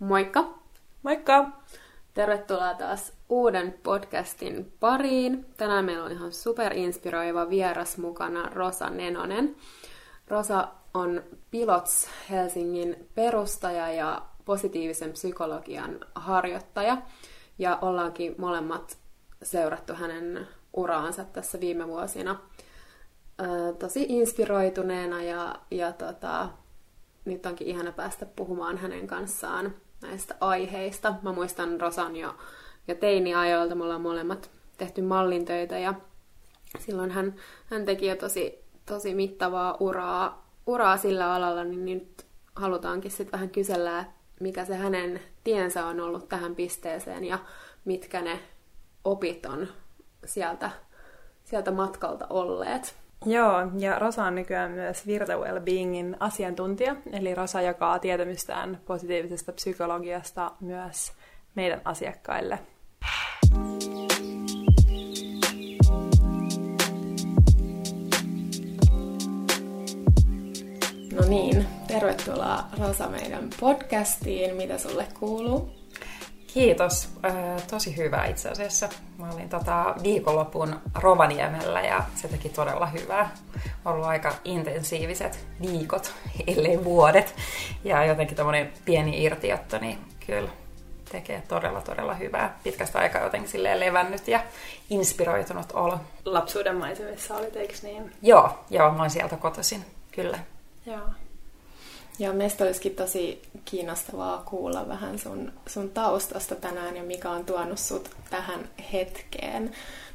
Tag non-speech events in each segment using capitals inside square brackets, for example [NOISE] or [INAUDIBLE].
Moikka! Moikka! Tervetuloa taas uuden podcastin pariin. Tänään meillä on ihan superinspiroiva vieras mukana Rosa Nenonen. Rosa on Pilots Helsingin perustaja ja positiivisen psykologian harjoittaja. Ja ollaankin molemmat seurattu hänen uraansa tässä viime vuosina tosi inspiroituneena ja, ja tota, nyt onkin ihana päästä puhumaan hänen kanssaan näistä aiheista. Mä muistan Rosan jo, jo teiniajoilta, me ollaan molemmat tehty mallintöitä ja silloin hän, hän teki jo tosi, tosi mittavaa uraa, uraa sillä alalla, niin nyt halutaankin sitten vähän kysellä, mikä se hänen tiensä on ollut tähän pisteeseen ja mitkä ne opit on sieltä, sieltä matkalta olleet. Joo, ja Rosa on nykyään myös Virta Wellbeingin asiantuntija, eli Rosa jakaa tietämystään positiivisesta psykologiasta myös meidän asiakkaille. No niin, tervetuloa Rosa meidän podcastiin. Mitä sulle kuuluu? Kiitos. tosi hyvä itse asiassa. Mä olin tota viikonlopun Rovaniemellä ja se teki todella hyvää. Ollut aika intensiiviset viikot, ellei vuodet. Ja jotenkin tämmöinen pieni irtiotto, niin kyllä tekee todella, todella hyvää. Pitkästä aikaa jotenkin silleen levännyt ja inspiroitunut olo. Lapsuuden maisemissa olit, eikö niin? Joo, joo, mä oon sieltä kotoisin, kyllä. Joo. Ja meistä olisikin tosi kiinnostavaa kuulla vähän sun, sun taustasta tänään ja mikä on tuonut sut tähän hetkeen.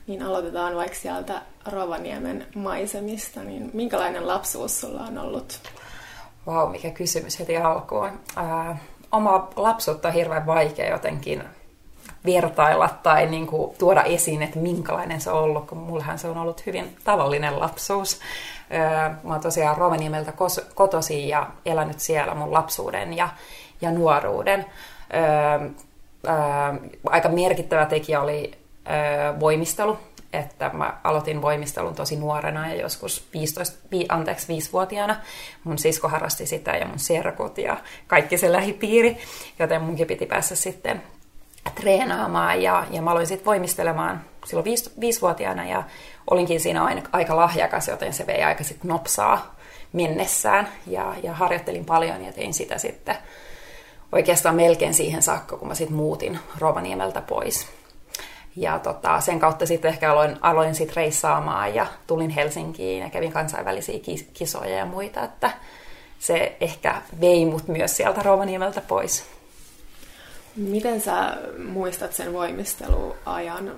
Niin aloitetaan vaikka sieltä Rovaniemen maisemista. Niin minkälainen lapsuus sulla on ollut? Vau, wow, mikä kysymys heti alkuun. Ää, oma lapsuutta on hirveän vaikea jotenkin vertailla tai niin kuin, tuoda esiin, että minkälainen se on ollut, kun mullahan se on ollut hyvin tavallinen lapsuus. Mä oon tosiaan Rovaniemeltä kotosi ja elänyt siellä mun lapsuuden ja, ja nuoruuden. Aika merkittävä tekijä oli voimistelu, että mä aloitin voimistelun tosi nuorena ja joskus 15, anteeksi, 5-vuotiaana. Mun sisko harrasti sitä ja mun serkut ja kaikki se lähipiiri, joten munkin piti päässä sitten treenaamaan ja, ja mä aloin sitten voimistelemaan silloin 5-vuotiaana ja olinkin siinä aina, aika lahjakas, joten se vei aika sitten nopsaa mennessään ja, ja harjoittelin paljon ja tein sitä sitten oikeastaan melkein siihen saakka, kun mä sitten muutin Rovaniemeltä pois. Ja tota, sen kautta sitten ehkä aloin, aloin sit reissaamaan ja tulin Helsinkiin ja kävin kansainvälisiä kisoja ja muita, että se ehkä vei mut myös sieltä Rovaniemeltä pois. Miten sä muistat sen voimisteluajan?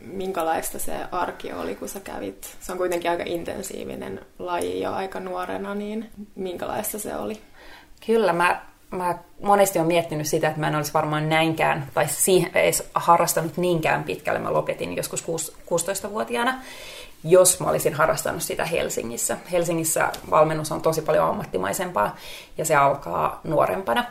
minkälaista se arki oli, kun sä kävit? Se on kuitenkin aika intensiivinen laji jo aika nuorena, niin minkälaista se oli? Kyllä, mä, mä monesti olen miettinyt sitä, että mä en olisi varmaan näinkään, tai siihen edes harrastanut niinkään pitkälle. Mä lopetin joskus 16-vuotiaana, jos mä olisin harrastanut sitä Helsingissä. Helsingissä valmennus on tosi paljon ammattimaisempaa, ja se alkaa nuorempana.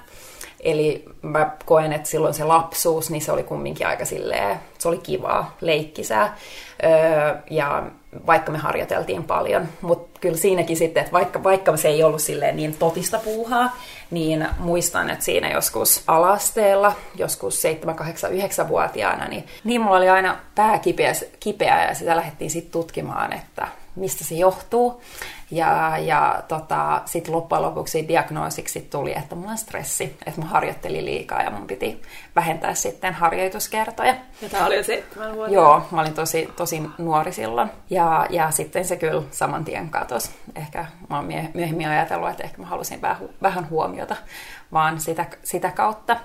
Eli mä koen, että silloin se lapsuus, niin se oli kumminkin aika silleen, se oli kivaa, leikkisää. Öö, ja vaikka me harjoiteltiin paljon, mutta kyllä siinäkin sitten, että vaikka, vaikka se ei ollut silleen niin totista puuhaa, niin muistan, että siinä joskus alasteella, joskus 7, 8, 9-vuotiaana, niin, niin mulla oli aina pää kipeä, kipeä ja sitä lähdettiin sitten tutkimaan, että mistä se johtuu. Ja, ja tota, sitten loppujen lopuksi diagnoosiksi tuli, että mulla on stressi, että mä harjoittelin liikaa ja mun piti vähentää sitten harjoituskertoja. Ja tämä oli jo seitsemän vuotta. Joo, mä olin tosi, tosi nuori silloin. Ja, ja sitten se kyllä saman tien katosi. Ehkä mä oon myöhemmin ajatellut, että ehkä mä halusin vähän, vähän huomiota vaan sitä, sitä kautta.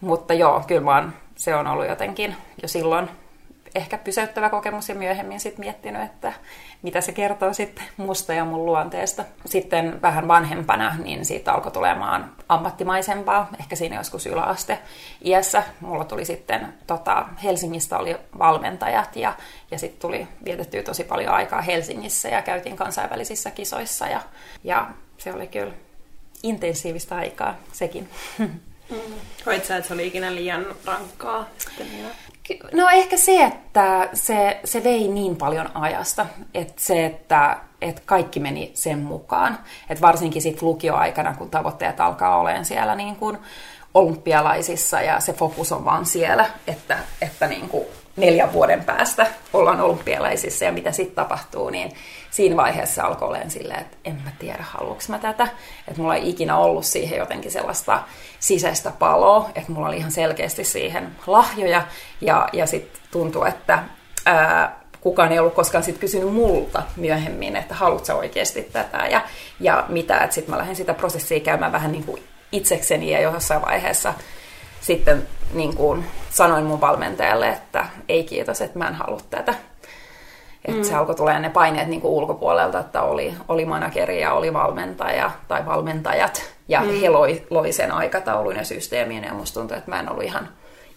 Mutta joo, kyllä mä oon, se on ollut jotenkin jo silloin ehkä pysäyttävä kokemus ja myöhemmin sitten miettinyt, että mitä se kertoo sitten musta ja mun luonteesta. Sitten vähän vanhempana, niin siitä alkoi tulemaan ammattimaisempaa, ehkä siinä joskus yläaste iässä. Mulla tuli sitten, tota, Helsingistä oli valmentajat ja, ja sitten tuli vietettyä tosi paljon aikaa Helsingissä ja käytiin kansainvälisissä kisoissa ja, ja se oli kyllä intensiivistä aikaa sekin. [LAUGHS] Mm. Koit sä, että se oli ikinä liian rankkaa? No ehkä se, että se, se vei niin paljon ajasta, että se, että, että kaikki meni sen mukaan. Että varsinkin sitten lukioaikana, kun tavoitteet alkaa olemaan siellä niin kuin olympialaisissa ja se fokus on vaan siellä, että, että niin kuin neljän vuoden päästä ollaan olympialaisissa ja mitä sitten tapahtuu, niin siinä vaiheessa alkoi olemaan silleen, että en mä tiedä, haluuks mä tätä. Että mulla ei ikinä ollut siihen jotenkin sellaista sisäistä paloa, että mulla oli ihan selkeästi siihen lahjoja ja, ja sitten tuntui, että ää, kukaan ei ollut koskaan sit kysynyt multa myöhemmin, että haluatko oikeasti tätä ja, ja mitä. Sitten mä lähdin sitä prosessia käymään vähän niin kuin itsekseni ja jossain vaiheessa sitten niin kuin sanoin mun valmentajalle, että ei kiitos, että mä en halua tätä. Että mm. se alkoi tulee ne paineet niin kuin ulkopuolelta, että oli, oli manageri ja oli valmentaja tai valmentajat. Ja mm. he loi, loi sen aikataulun ja systeemien ja musta tuntui, että mä en ollut ihan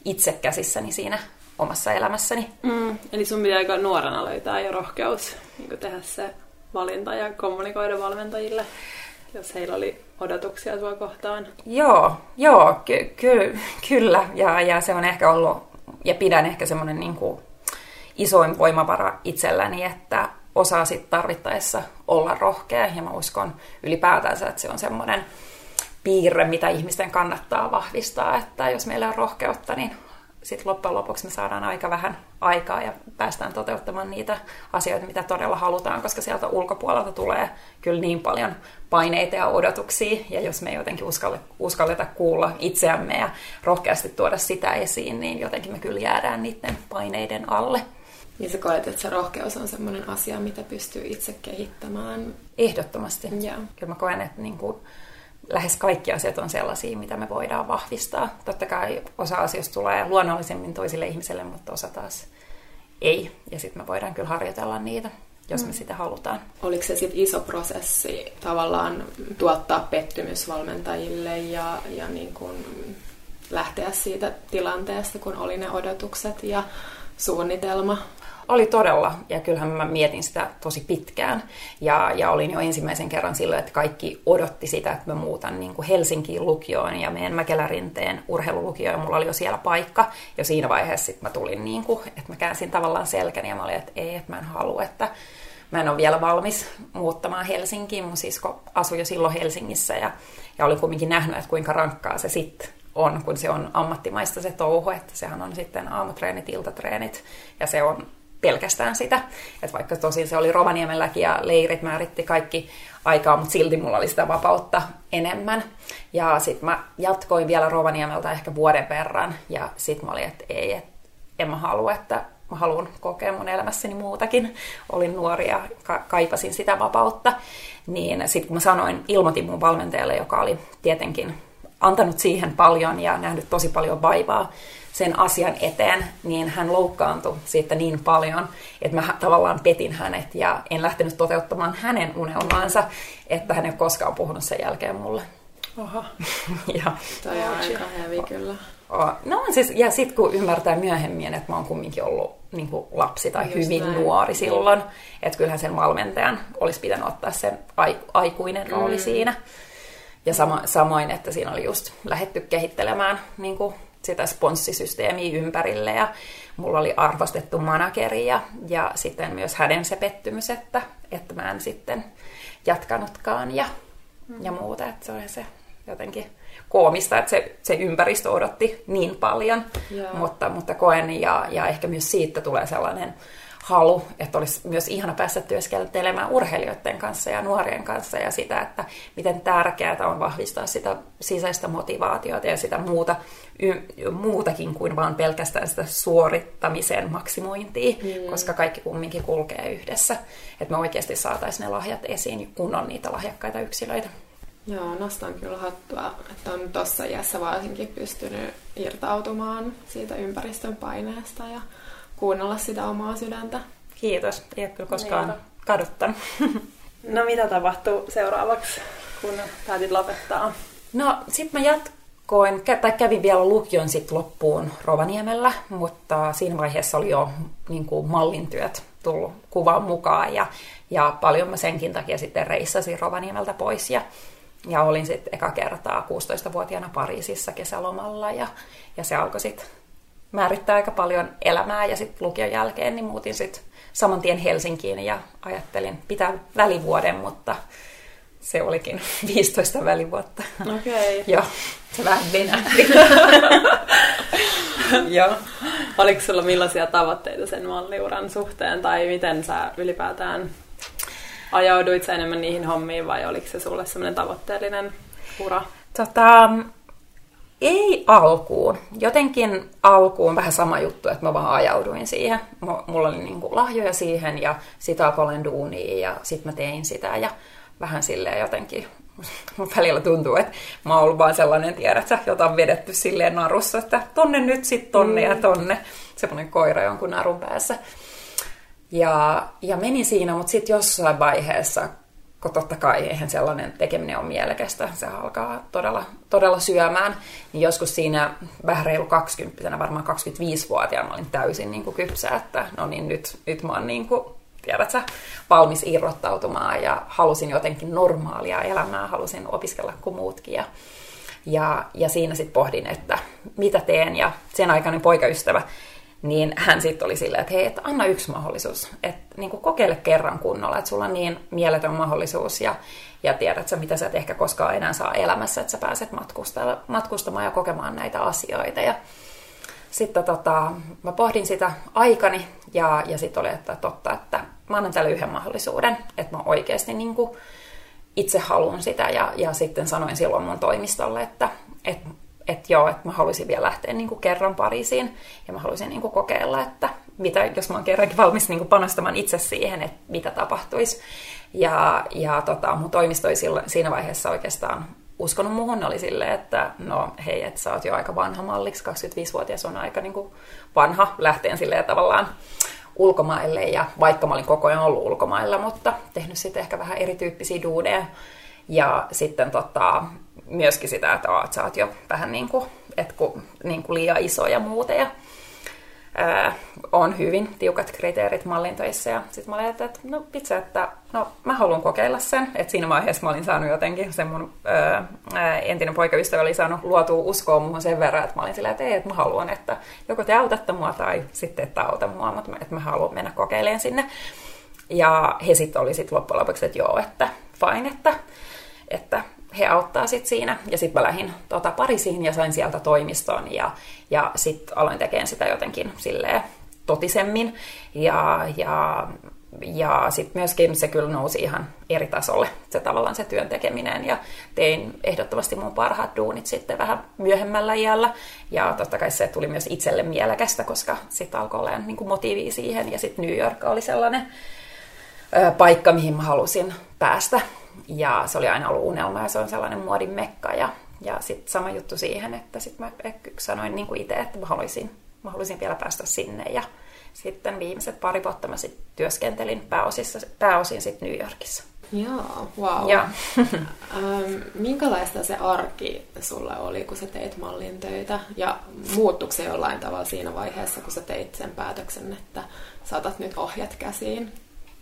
itse käsissäni siinä omassa elämässäni. Mm. Eli sun pitää aika nuorena löytää jo rohkeus niin tehdä se valinta ja kommunikoida valmentajille, jos heillä oli odotuksia sua kohtaan. Joo, joo ky- ky- kyllä. Ja, ja se on ehkä ollut, ja pidän ehkä semmoinen niin kuin isoin voimavara itselläni, että osaa sitten tarvittaessa olla rohkea. Ja mä uskon ylipäätänsä, että se on semmoinen piirre, mitä ihmisten kannattaa vahvistaa, että jos meillä on rohkeutta, niin sitten loppujen lopuksi me saadaan aika vähän aikaa ja päästään toteuttamaan niitä asioita, mitä todella halutaan, koska sieltä ulkopuolelta tulee kyllä niin paljon paineita ja odotuksia, ja jos me ei jotenkin uskalle, uskalleta kuulla itseämme ja rohkeasti tuoda sitä esiin, niin jotenkin me kyllä jäädään niiden paineiden alle. Niin sä koet, että se rohkeus on sellainen asia, mitä pystyy itse kehittämään? Ehdottomasti. Yeah. Kyllä mä koen, että niin kuin, lähes kaikki asiat on sellaisia, mitä me voidaan vahvistaa. Totta kai osa asioista tulee luonnollisemmin toisille ihmisille, mutta osa taas ei. Ja sitten me voidaan kyllä harjoitella niitä, jos me mm. sitä halutaan. Oliko se sitten iso prosessi tavallaan tuottaa pettymysvalmentajille ja, ja niin kun lähteä siitä tilanteesta, kun oli ne odotukset ja suunnitelma? Oli todella, ja kyllähän mä mietin sitä tosi pitkään. Ja, ja olin jo ensimmäisen kerran silloin, että kaikki odotti sitä, että mä muutan niin kuin Helsinkiin lukioon ja meidän Mäkelärinteen urheilulukioon, ja mulla oli jo siellä paikka. Ja siinä vaiheessa sitten mä tulin, niin kuin, että mä käänsin tavallaan selkäni, ja mä olin, että ei, että mä en halua, että mä en ole vielä valmis muuttamaan Helsinkiin. Mun sisko asui jo silloin Helsingissä, ja, ja oli kuitenkin nähnyt, että kuinka rankkaa se sitten on, kun se on ammattimaista se touhu, että sehän on sitten aamutreenit, iltatreenit, ja se on pelkästään sitä. Että vaikka tosin se oli Rovaniemelläkin ja leirit määritti kaikki aikaa, mutta silti mulla oli sitä vapautta enemmän. Ja sitten mä jatkoin vielä Rovaniemeltä ehkä vuoden verran ja sitten mä olin, että ei, että en mä halua, että mä haluan kokea mun elämässäni muutakin. Olin nuori ja ka- kaipasin sitä vapautta. Niin sitten kun mä sanoin, ilmoitin mun valmentajalle, joka oli tietenkin antanut siihen paljon ja nähnyt tosi paljon vaivaa, sen asian eteen, niin hän loukkaantui siitä niin paljon, että mä tavallaan petin hänet ja en lähtenyt toteuttamaan hänen unelmaansa, että hän ei ole koskaan puhunut sen jälkeen mulle. Oho. [LAUGHS] ja. Toi on aika hevi kyllä. No siis, ja sitten kun ymmärtää myöhemmin, että mä oon kumminkin ollut niin kuin lapsi tai Just hyvin näin. nuori silloin, että kyllähän sen valmentajan olisi pitänyt ottaa sen aikuinen rooli mm. siinä. Ja sama, samoin, että siinä oli just lähetty kehittelemään niin kuin sitä sponssisysteemiä ympärille ja mulla oli arvostettu manageri ja, ja sitten myös hänen se pettymys, että, että mä en sitten jatkanutkaan ja, ja muuta, että se oli se jotenkin koomista, että se, se ympäristö odotti niin paljon, mutta, mutta koen ja, ja ehkä myös siitä tulee sellainen halu, että olisi myös ihana päästä työskentelemään urheilijoiden kanssa ja nuorien kanssa ja sitä, että miten tärkeää on vahvistaa sitä sisäistä motivaatiota ja sitä muuta, y- muutakin kuin vaan pelkästään sitä suorittamisen maksimointia, mm. koska kaikki kumminkin kulkee yhdessä. Että me oikeasti saataisiin ne lahjat esiin, kun on niitä lahjakkaita yksilöitä. Joo, nostan kyllä hattua, että on tuossa iässä varsinkin pystynyt irtautumaan siitä ympäristön paineesta ja kuunnella sitä omaa sydäntä. Kiitos. Ei ole kyllä koskaan niin. kaduttanut. No mitä tapahtuu seuraavaksi, kun päätit lopettaa? No sit mä jatkoin, tai kävin vielä lukion sit loppuun Rovaniemellä, mutta siinä vaiheessa oli jo niin kuin mallintyöt tullut kuvaan mukaan ja, ja paljon mä senkin takia sitten reissasin Rovaniemeltä pois ja, ja olin sitten eka kertaa 16-vuotiaana Pariisissa kesälomalla ja, ja se alkoi sitten määrittää aika paljon elämää ja sitten lukion jälkeen niin muutin sitten saman tien Helsinkiin ja ajattelin pitää välivuoden, mutta se olikin [LAUGHS] 15 välivuotta. Okei. Okay. [LAUGHS] Joo, se vähän venähti. [LAUGHS] Joo. Oliko sulla millaisia tavoitteita sen malliuran suhteen, tai miten sä ylipäätään ajauduit sä enemmän niihin hommiin, vai oliko se sulle semmoinen tavoitteellinen ura? Tota, ei alkuun. Jotenkin alkuun vähän sama juttu, että mä vaan ajauduin siihen. Mulla oli niin kuin lahjoja siihen ja sitä alkoi duunia ja sitten mä tein sitä ja vähän silleen jotenkin [LAUGHS] välillä tuntuu, että mä oon ollut vaan sellainen, tiedätkö, jota on vedetty silleen narussa, että tonne nyt, sit tonne mm. ja tonne. Semmoinen koira jonkun narun päässä. Ja, ja menin siinä, mutta sitten jossain vaiheessa, kun totta kai eihän sellainen tekeminen on mielekästä, se alkaa todella, todella syömään, niin joskus siinä vähän reilu 20 varmaan 25-vuotiaana olin täysin niin kuin kypsä, että no niin nyt, nyt mä oon niin kuin tiedätkö, valmis irrottautumaan ja halusin jotenkin normaalia elämää, halusin opiskella kuin muutkin. Ja, ja, ja siinä sitten pohdin, että mitä teen. Ja sen aikainen poikaystävä, niin hän sitten oli silleen, että hei, että anna yksi mahdollisuus. Että niin kokeile kerran kunnolla, että sulla on niin mieletön mahdollisuus ja, ja tiedät sä, mitä sä et ehkä koskaan enää saa elämässä, että sä pääset matkustamaan ja kokemaan näitä asioita. Ja sitten tota, mä pohdin sitä aikani ja, ja sitten oli, että totta, että mä annan tälle yhden mahdollisuuden, että mä oikeasti niin itse haluan sitä ja, ja sitten sanoin silloin mun toimistolle, että et, et joo, että mä haluaisin vielä lähteä niin kuin kerran Pariisiin ja mä haluaisin niin kuin kokeilla, että mitä, jos mä oon kerrankin valmis niin kuin panostamaan itse siihen, että mitä tapahtuisi. Ja, ja tota, mun toimisto oli siinä vaiheessa oikeastaan uskonut muuhun, oli silleen, että no hei, että sä oot jo aika vanha malliksi, 25-vuotias on aika niin kuin vanha lähteen silleen tavallaan ulkomaille ja vaikka mä olin koko ajan ollut ulkomailla, mutta tehnyt sitten ehkä vähän erityyppisiä duuneja. Ja sitten tota, myöskin sitä, että, oot, sä oot jo vähän niin kuin, et kun, niin kuin liian iso ja muuta. Ja on hyvin tiukat kriteerit mallintoissa. Ja sitten mä olin, että, että no pitää, että no mä haluan kokeilla sen. Että siinä vaiheessa mä olin saanut jotenkin, se mun ää, entinen poikaystävä oli saanut luotua uskoa muuhun sen verran, että mä olin silleen, että ei, että mä haluan, että joko te autatte mua tai sitten että auta mua, mutta että mä haluan mennä kokeilemaan sinne. Ja he sitten oli sitten loppujen lopuksi, että joo, että fine, että, että he auttaa sitten siinä. Ja sitten mä lähdin tota, Parisiin ja sain sieltä toimiston ja, ja sitten aloin tekemään sitä jotenkin silleen totisemmin. Ja, ja, ja sitten myöskin se kyllä nousi ihan eri tasolle, se tavallaan se työn tekeminen. Ja tein ehdottomasti mun parhaat duunit sitten vähän myöhemmällä iällä. Ja totta kai se tuli myös itselle mielekästä, koska sitten alkoi olla niin motiivi siihen. Ja sitten New York oli sellainen paikka, mihin mä halusin päästä ja se oli aina ollut unelma ja se on sellainen muodin mekka. Ja, ja sitten sama juttu siihen, että sitten mä sanoin niin kuin itse, että mä haluaisin, mä haluaisin vielä päästä sinne. Ja sitten viimeiset pari vuotta mä sit työskentelin pääosissa, pääosin sitten New Yorkissa. Joo, wow. Ja. [LAUGHS] ähm, minkälaista se arki sulle oli, kun sä teit mallin töitä? Ja muuttuiko se jollain tavalla siinä vaiheessa, kun sä teit sen päätöksen, että saatat nyt ohjat käsiin?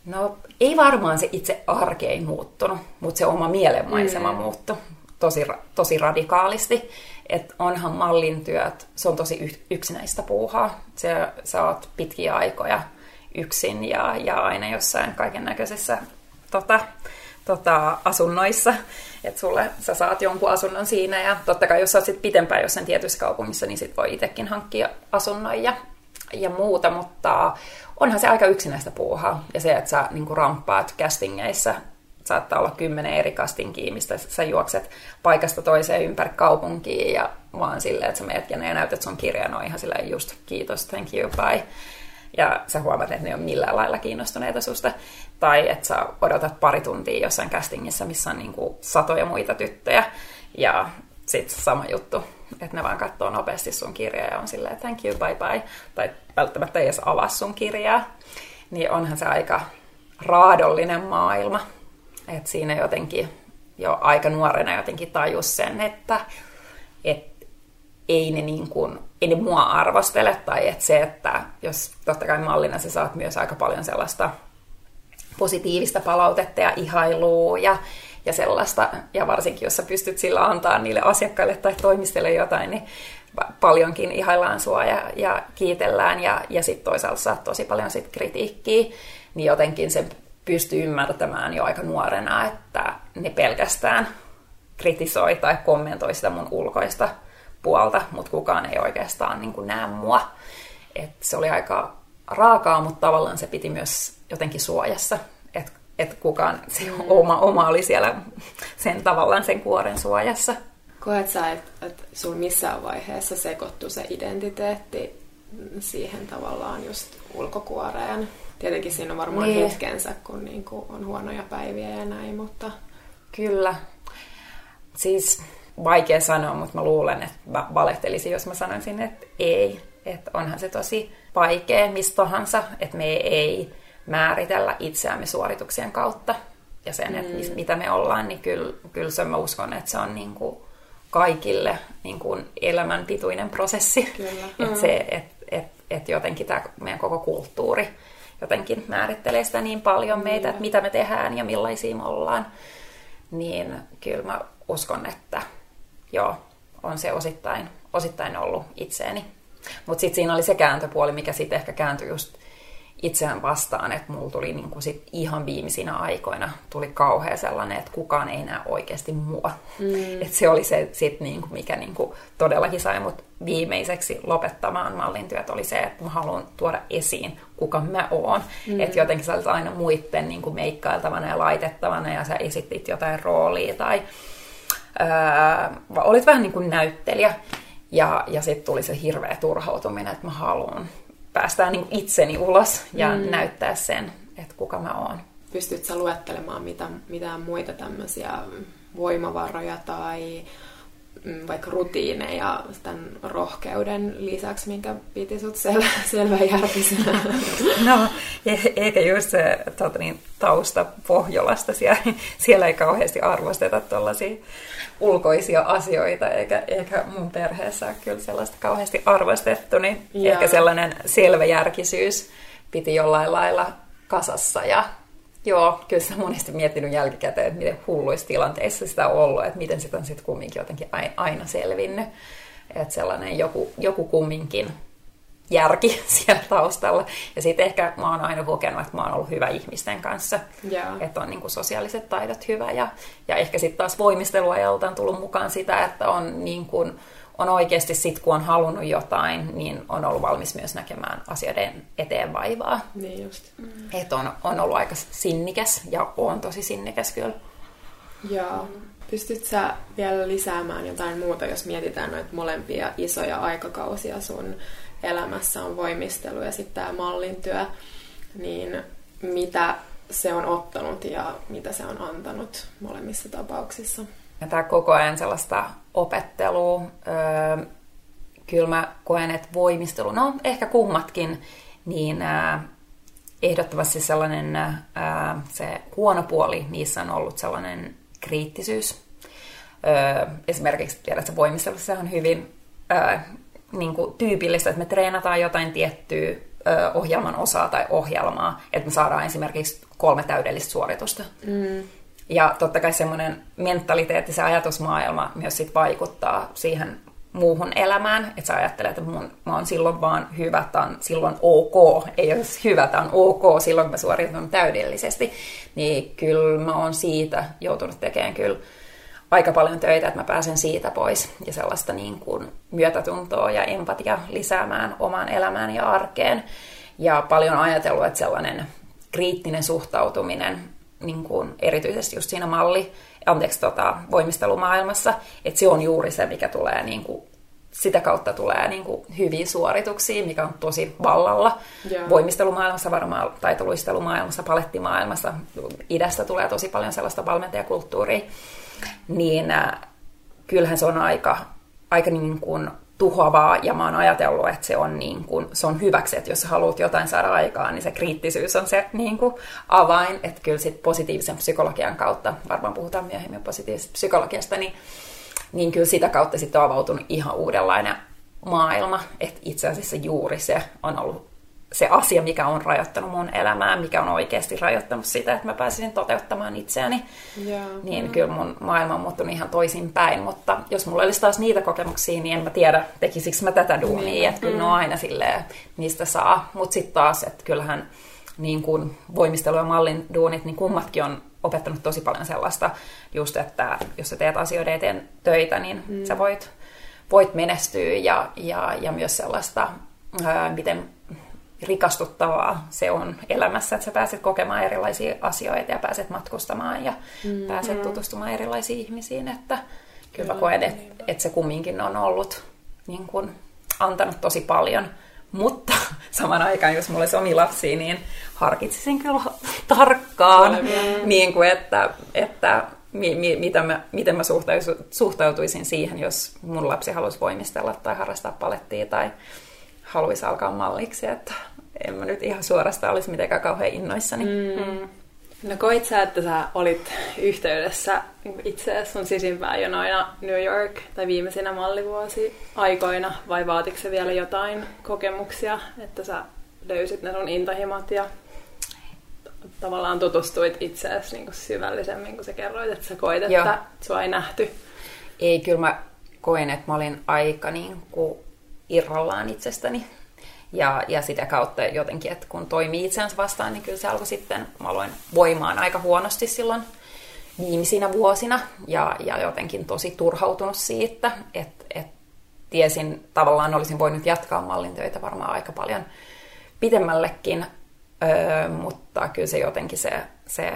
No ei varmaan se itse arke ei muuttunut, mutta se oma mielenmaisema mm. muuttui tosi, tosi radikaalisti. Että onhan mallin työt, se on tosi yksinäistä puuhaa. Se, sä oot pitkiä aikoja yksin ja, ja aina jossain kaiken näköisissä tota, tota, asunnoissa. Että sulle sä saat jonkun asunnon siinä ja totta kai jos sä oot sit pitempään jossain tietyssä kaupungissa, niin sit voi itsekin hankkia asunnon ja, ja muuta, mutta onhan se aika yksinäistä puuhaa. Ja se, että sä niin ramppaat castingeissa, saattaa olla kymmenen eri castingia, mistä sä juokset paikasta toiseen ympäri kaupunkiin ja vaan silleen, että sä meet ja ne näytät sun kirjan, no ihan silleen just kiitos, thank you, bye. Ja sä huomaat, että ne on millään lailla kiinnostuneita susta. Tai että sä odotat pari tuntia jossain castingissa, missä on niin satoja muita tyttöjä. Ja sitten sama juttu, että ne vaan katsoo nopeasti sun kirjaa ja on silleen thank you, bye bye. Tai välttämättä ei edes avaa sun kirjaa. Niin onhan se aika raadollinen maailma. Että siinä jotenkin jo aika nuorena jotenkin tajus sen, että et ei ne, niin kuin, ei ne mua arvostele. Tai että se, että jos totta kai mallina sä saat myös aika paljon sellaista positiivista palautetta ja ihailua ja ja sellaista, ja varsinkin jos sä pystyt sillä antaa niille asiakkaille tai toimistelle jotain, niin paljonkin ihaillaan sua ja, ja kiitellään. Ja, ja sitten toisaalta saat tosi paljon sit kritiikkiä, niin jotenkin se pystyy ymmärtämään jo aika nuorena, että ne pelkästään kritisoi tai kommentoi sitä mun ulkoista puolta, mutta kukaan ei oikeastaan niin kuin näe mua. Et se oli aika raakaa, mutta tavallaan se piti myös jotenkin suojassa, että et kukaan, se mm. oma, oma oli siellä sen tavallaan sen kuoren suojassa. Koet sä, että et sun missään vaiheessa sekoittu se identiteetti siihen tavallaan just ulkokuoreen? Tietenkin siinä on varmaan niin. hetkensä, kun niinku on huonoja päiviä ja näin, mutta... Kyllä. Siis vaikea sanoa, mutta mä luulen, että mä valehtelisin, jos mä sanoisin, että ei. Että onhan se tosi vaikea mistä tahansa, että me ei määritellä itseämme suorituksien kautta ja sen, mm. että mitä me ollaan, niin kyllä, kyllä se mä uskon, että se on niin kuin kaikille niin kuin elämän pituinen prosessi. Kyllä. [LAUGHS] Että mm. se, että et, et jotenkin tämä meidän koko kulttuuri jotenkin määrittelee sitä niin paljon meitä, että mitä me tehdään ja millaisia me ollaan. Niin kyllä mä uskon, että joo, on se osittain, osittain ollut itseeni. Mutta sitten siinä oli se kääntöpuoli, mikä sitten ehkä kääntyi just itseään vastaan, että mulla tuli niinku sit ihan viimeisinä aikoina tuli kauhea sellainen, että kukaan ei näe oikeasti mua. Mm. Et se oli se, sit niinku, mikä niinku todellakin sai mut viimeiseksi lopettamaan mallin työt, oli se, että mä haluan tuoda esiin, kuka mä oon. Mm. Että jotenkin sä olet aina muitten niinku meikkailtavana ja laitettavana ja sä esittit jotain roolia tai ää, olit vähän niin kuin näyttelijä. Ja, ja sitten tuli se hirveä turhautuminen, että mä haluan päästään niin itseni ulos ja mm. näyttää sen, että kuka mä oon. Pystytkö sä luettelemaan mitä, mitään muita tämmöisiä voimavaroja tai vaikka rutiineja tämän rohkeuden lisäksi, minkä piti sut sel- selvä [LAUGHS] [LAUGHS] No, e- eikä just se tuota niin, tausta Pohjolasta, siellä, siellä ei kauheasti arvosteta tuollaisia ulkoisia asioita, eikä, eikä mun perheessä ole kyllä sellaista kauheasti arvostettu, niin ehkä sellainen selväjärkisyys piti jollain lailla kasassa ja Joo, kyllä sitä monesti miettinyt jälkikäteen, että miten hulluissa tilanteissa sitä on ollut, että miten sitä on sitten kumminkin jotenkin aina selvinnyt. Että sellainen joku, joku kumminkin järki [LAUGHS] siellä taustalla. Ja sitten ehkä mä oon aina kokenut, että mä oon ollut hyvä ihmisten kanssa. Yeah. Että on niin sosiaaliset taidot hyvä. Ja, ja ehkä sitten taas voimisteluajalta on tullut mukaan sitä, että on, niin kuin, on oikeasti sit kun on halunnut jotain, niin on ollut valmis myös näkemään asioiden eteen vaivaa. Niin just. Mm. Että on, on ollut aika sinnikäs ja on tosi sinnikäs kyllä. Joo. Pystyt sä vielä lisäämään jotain muuta, jos mietitään noita molempia isoja aikakausia sun elämässä on voimistelu ja sitten tämä mallintyö, niin mitä se on ottanut ja mitä se on antanut molemmissa tapauksissa. Tämä koko ajan sellaista opettelua. Öö, kyllä mä koen, että voimistelu, no ehkä kummatkin, niin äh, ehdottomasti sellainen äh, se huono puoli niissä on ollut sellainen kriittisyys. Öö, esimerkiksi tiedät, voimistelussa on hyvin äh, niin kuin tyypillistä, että me treenataan jotain tiettyä ö, ohjelman osaa tai ohjelmaa, että me saadaan esimerkiksi kolme täydellistä suoritusta. Mm. Ja totta kai semmoinen mentaliteetti, se ajatusmaailma myös sit vaikuttaa siihen muuhun elämään, että sä ajattelet, että mun, mä oon silloin vaan hyvä, on silloin ok, ei ole hyvä, tämä on ok silloin, mä suoritan täydellisesti, niin kyllä mä oon siitä joutunut tekemään kyllä aika paljon töitä, että mä pääsen siitä pois. Ja sellaista niin kuin myötätuntoa ja empatia lisäämään omaan elämään ja arkeen. Ja paljon ajatellut, että sellainen kriittinen suhtautuminen, niin kuin erityisesti just siinä malli, anteeksi, tota, voimistelumaailmassa, että se on juuri se, mikä tulee niin kuin sitä kautta tulee niin kuin hyviä suorituksia, mikä on tosi vallalla. Yeah. Voimistelumaailmassa varmaan, taitoluistelumaailmassa, palettimaailmassa, idästä tulee tosi paljon sellaista valmentajakulttuuria niin äh, kyllähän se on aika, aika niin kuin tuhoavaa, ja mä oon ajatellut, että se on, niin kuin, se on hyväksi, että jos sä haluat jotain saada aikaan, niin se kriittisyys on se niin kuin avain, että kyllä sit positiivisen psykologian kautta, varmaan puhutaan myöhemmin positiivisesta psykologiasta, niin, niin kyllä sitä kautta sitten on avautunut ihan uudenlainen maailma, että itse asiassa juuri se on ollut se asia, mikä on rajoittanut mun elämää, mikä on oikeasti rajoittanut sitä, että mä pääsisin toteuttamaan itseäni, Joo. niin kyllä mun maailma on muuttunut ihan toisinpäin. Mutta jos mulla olisi taas niitä kokemuksia, niin en mä tiedä, tekisikö mä tätä duunia. Että kyllä ne on aina silleen, niistä saa. Mutta sitten taas, että kyllähän niin kuin voimistelu ja mallin duunit, niin kummatkin on opettanut tosi paljon sellaista, just että jos sä teet asioiden eteen töitä, niin mm. sä voit, voit menestyä ja, ja, ja myös sellaista, ää, miten rikastuttavaa se on elämässä, että sä pääset kokemaan erilaisia asioita ja pääset matkustamaan ja mm. pääset tutustumaan erilaisiin ihmisiin, että kyllä, kyllä koen, että, että se kumminkin on ollut niin kuin, antanut tosi paljon. Mutta [LAUGHS] saman aikaan, jos mulla olisi omi lapsia, niin harkitsisin kyllä [LAUGHS] tarkkaan, niin kuin, että, että mi, mi, mitä mä, miten mä suhtautuisin siihen, jos mun lapsi haluaisi voimistella tai harrastaa palettia tai haluaisi alkaa malliksi. Että en mä nyt ihan suorastaan olisi mitenkään kauhean innoissani. Mm. Mm. No koit sä, että sä olit yhteydessä itse sun sisimpään jo noina New York tai viimeisinä mallivuosi aikoina, vai vaatiko se vielä jotain kokemuksia, että sä löysit ne sun intohimot ja tavallaan tutustuit itseäsi niin syvällisemmin, kun sä kerroit, että sä koit, että Joo. sua ei nähty? Ei, kyllä mä koin, että mä olin aika niin kuin irrallaan itsestäni ja, ja sitä kautta jotenkin, että kun toimii itseänsä vastaan, niin kyllä se alkoi sitten, mä aloin voimaan aika huonosti silloin viimeisinä vuosina. Ja, ja jotenkin tosi turhautunut siitä, että, että tiesin, tavallaan olisin voinut jatkaa mallin töitä varmaan aika paljon pitemmällekin, öö, mutta kyllä se jotenkin se, se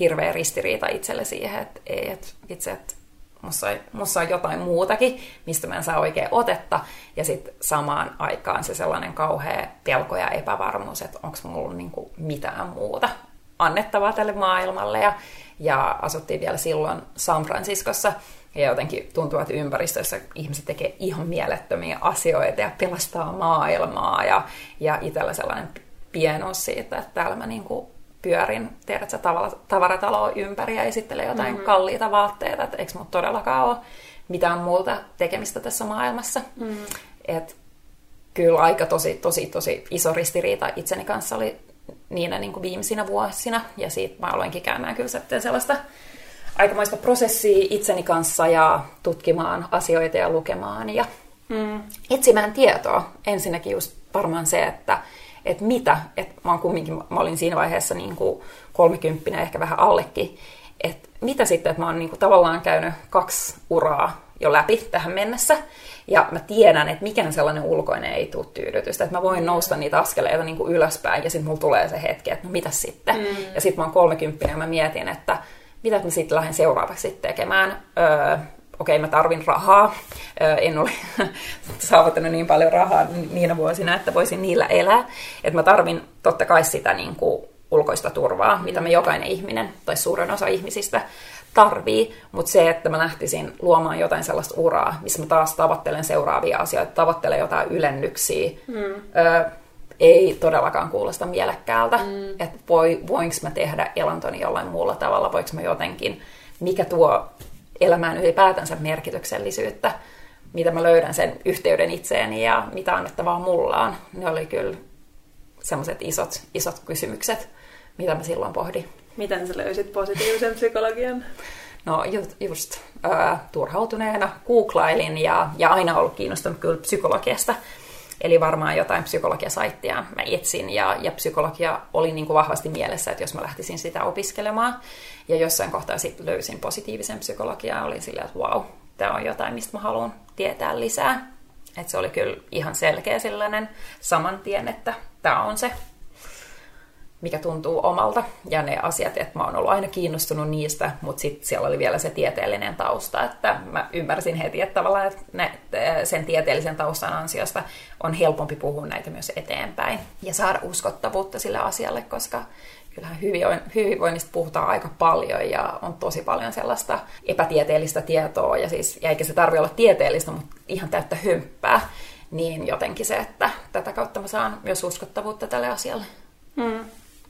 hirveä ristiriita itselle siihen, että ei, että itse, että musta, musta on jotain muutakin, mistä mä en saa oikein otetta. Ja sitten samaan aikaan se sellainen kauhea pelko ja epävarmuus, että onko mulla niinku mitään muuta annettavaa tälle maailmalle. Ja, ja asuttiin vielä silloin San Franciscossa. Ja jotenkin tuntuu, että ympäristössä ihmiset tekee ihan mielettömiä asioita ja pelastaa maailmaa. Ja, ja itsellä sellainen pienuus siitä, että täällä mä niinku pyörin, tiedät sä, tavarataloa ympäri ja esittelen jotain mm-hmm. kalliita vaatteita, että eikö mut todellakaan ole mitään muuta tekemistä tässä maailmassa. Mm. Et kyllä aika tosi, tosi, tosi iso ristiriita itseni kanssa oli niinä niin kuin viimeisinä vuosina, ja siitä mä aloinkin käymään kyllä sitten sellaista aikamoista prosessia itseni kanssa ja tutkimaan asioita ja lukemaan ja mm. etsimään tietoa. Ensinnäkin just varmaan se, että että mitä, että mä, kumminkin, mä olin siinä vaiheessa niin kuin 30, ehkä vähän allekin, että mitä sitten, että mä oon niin kuin tavallaan käynyt kaksi uraa jo läpi tähän mennessä, ja mä tiedän, että mikään sellainen ulkoinen ei tule tyydytystä, että mä voin nousta niitä askeleita niin kuin ylöspäin, ja sitten mulla tulee se hetki, että no mitä sitten, mm. ja sitten mä oon 30 ja mä mietin, että mitä mä sitten lähden seuraavaksi tekemään. Öö, okei, mä tarvin rahaa. En ole [LAUGHS] saavuttanut niin paljon rahaa niinä vuosina, että voisin niillä elää. Että mä tarvin totta kai sitä niin kuin ulkoista turvaa, mitä me jokainen ihminen tai suurin osa ihmisistä tarvii, mutta se, että mä lähtisin luomaan jotain sellaista uraa, missä mä taas tavoittelen seuraavia asioita, tavoittelen jotain ylennyksiä, mm. ö, ei todellakaan kuulosta mielekkäältä, mm. että voi, voinko mä tehdä elantoni jollain muulla tavalla, voinko mä jotenkin, mikä tuo elämään ylipäätänsä merkityksellisyyttä, mitä mä löydän sen yhteyden itseeni ja mitä annettavaa mulla on. Ne oli kyllä semmoiset isot, isot kysymykset, mitä mä silloin pohdin. Miten sä löysit positiivisen psykologian? No just, just äh, turhautuneena googlailin ja, ja aina ollut kiinnostunut kyllä psykologiasta. Eli varmaan jotain psykologiasaittia mä etsin ja, ja psykologia oli niin kuin vahvasti mielessä, että jos mä lähtisin sitä opiskelemaan. Ja jossain kohtaa sitten löysin positiivisen psykologiaa, oli silleen, että wow, tämä on jotain, mistä mä haluan tietää lisää. Että se oli kyllä ihan selkeä sellainen saman tien, että tämä on se mikä tuntuu omalta. Ja ne asiat, että mä oon ollut aina kiinnostunut niistä, mutta sitten siellä oli vielä se tieteellinen tausta, että mä ymmärsin heti, että tavallaan että sen tieteellisen taustan ansiosta on helpompi puhua näitä myös eteenpäin ja saada uskottavuutta sille asialle, koska kyllähän hyvinvoinnista puhutaan aika paljon ja on tosi paljon sellaista epätieteellistä tietoa, ja, siis, ja eikä se tarvitse olla tieteellistä, mutta ihan täyttä hymppää, niin jotenkin se, että tätä kautta mä saan myös uskottavuutta tälle asialle. Mm.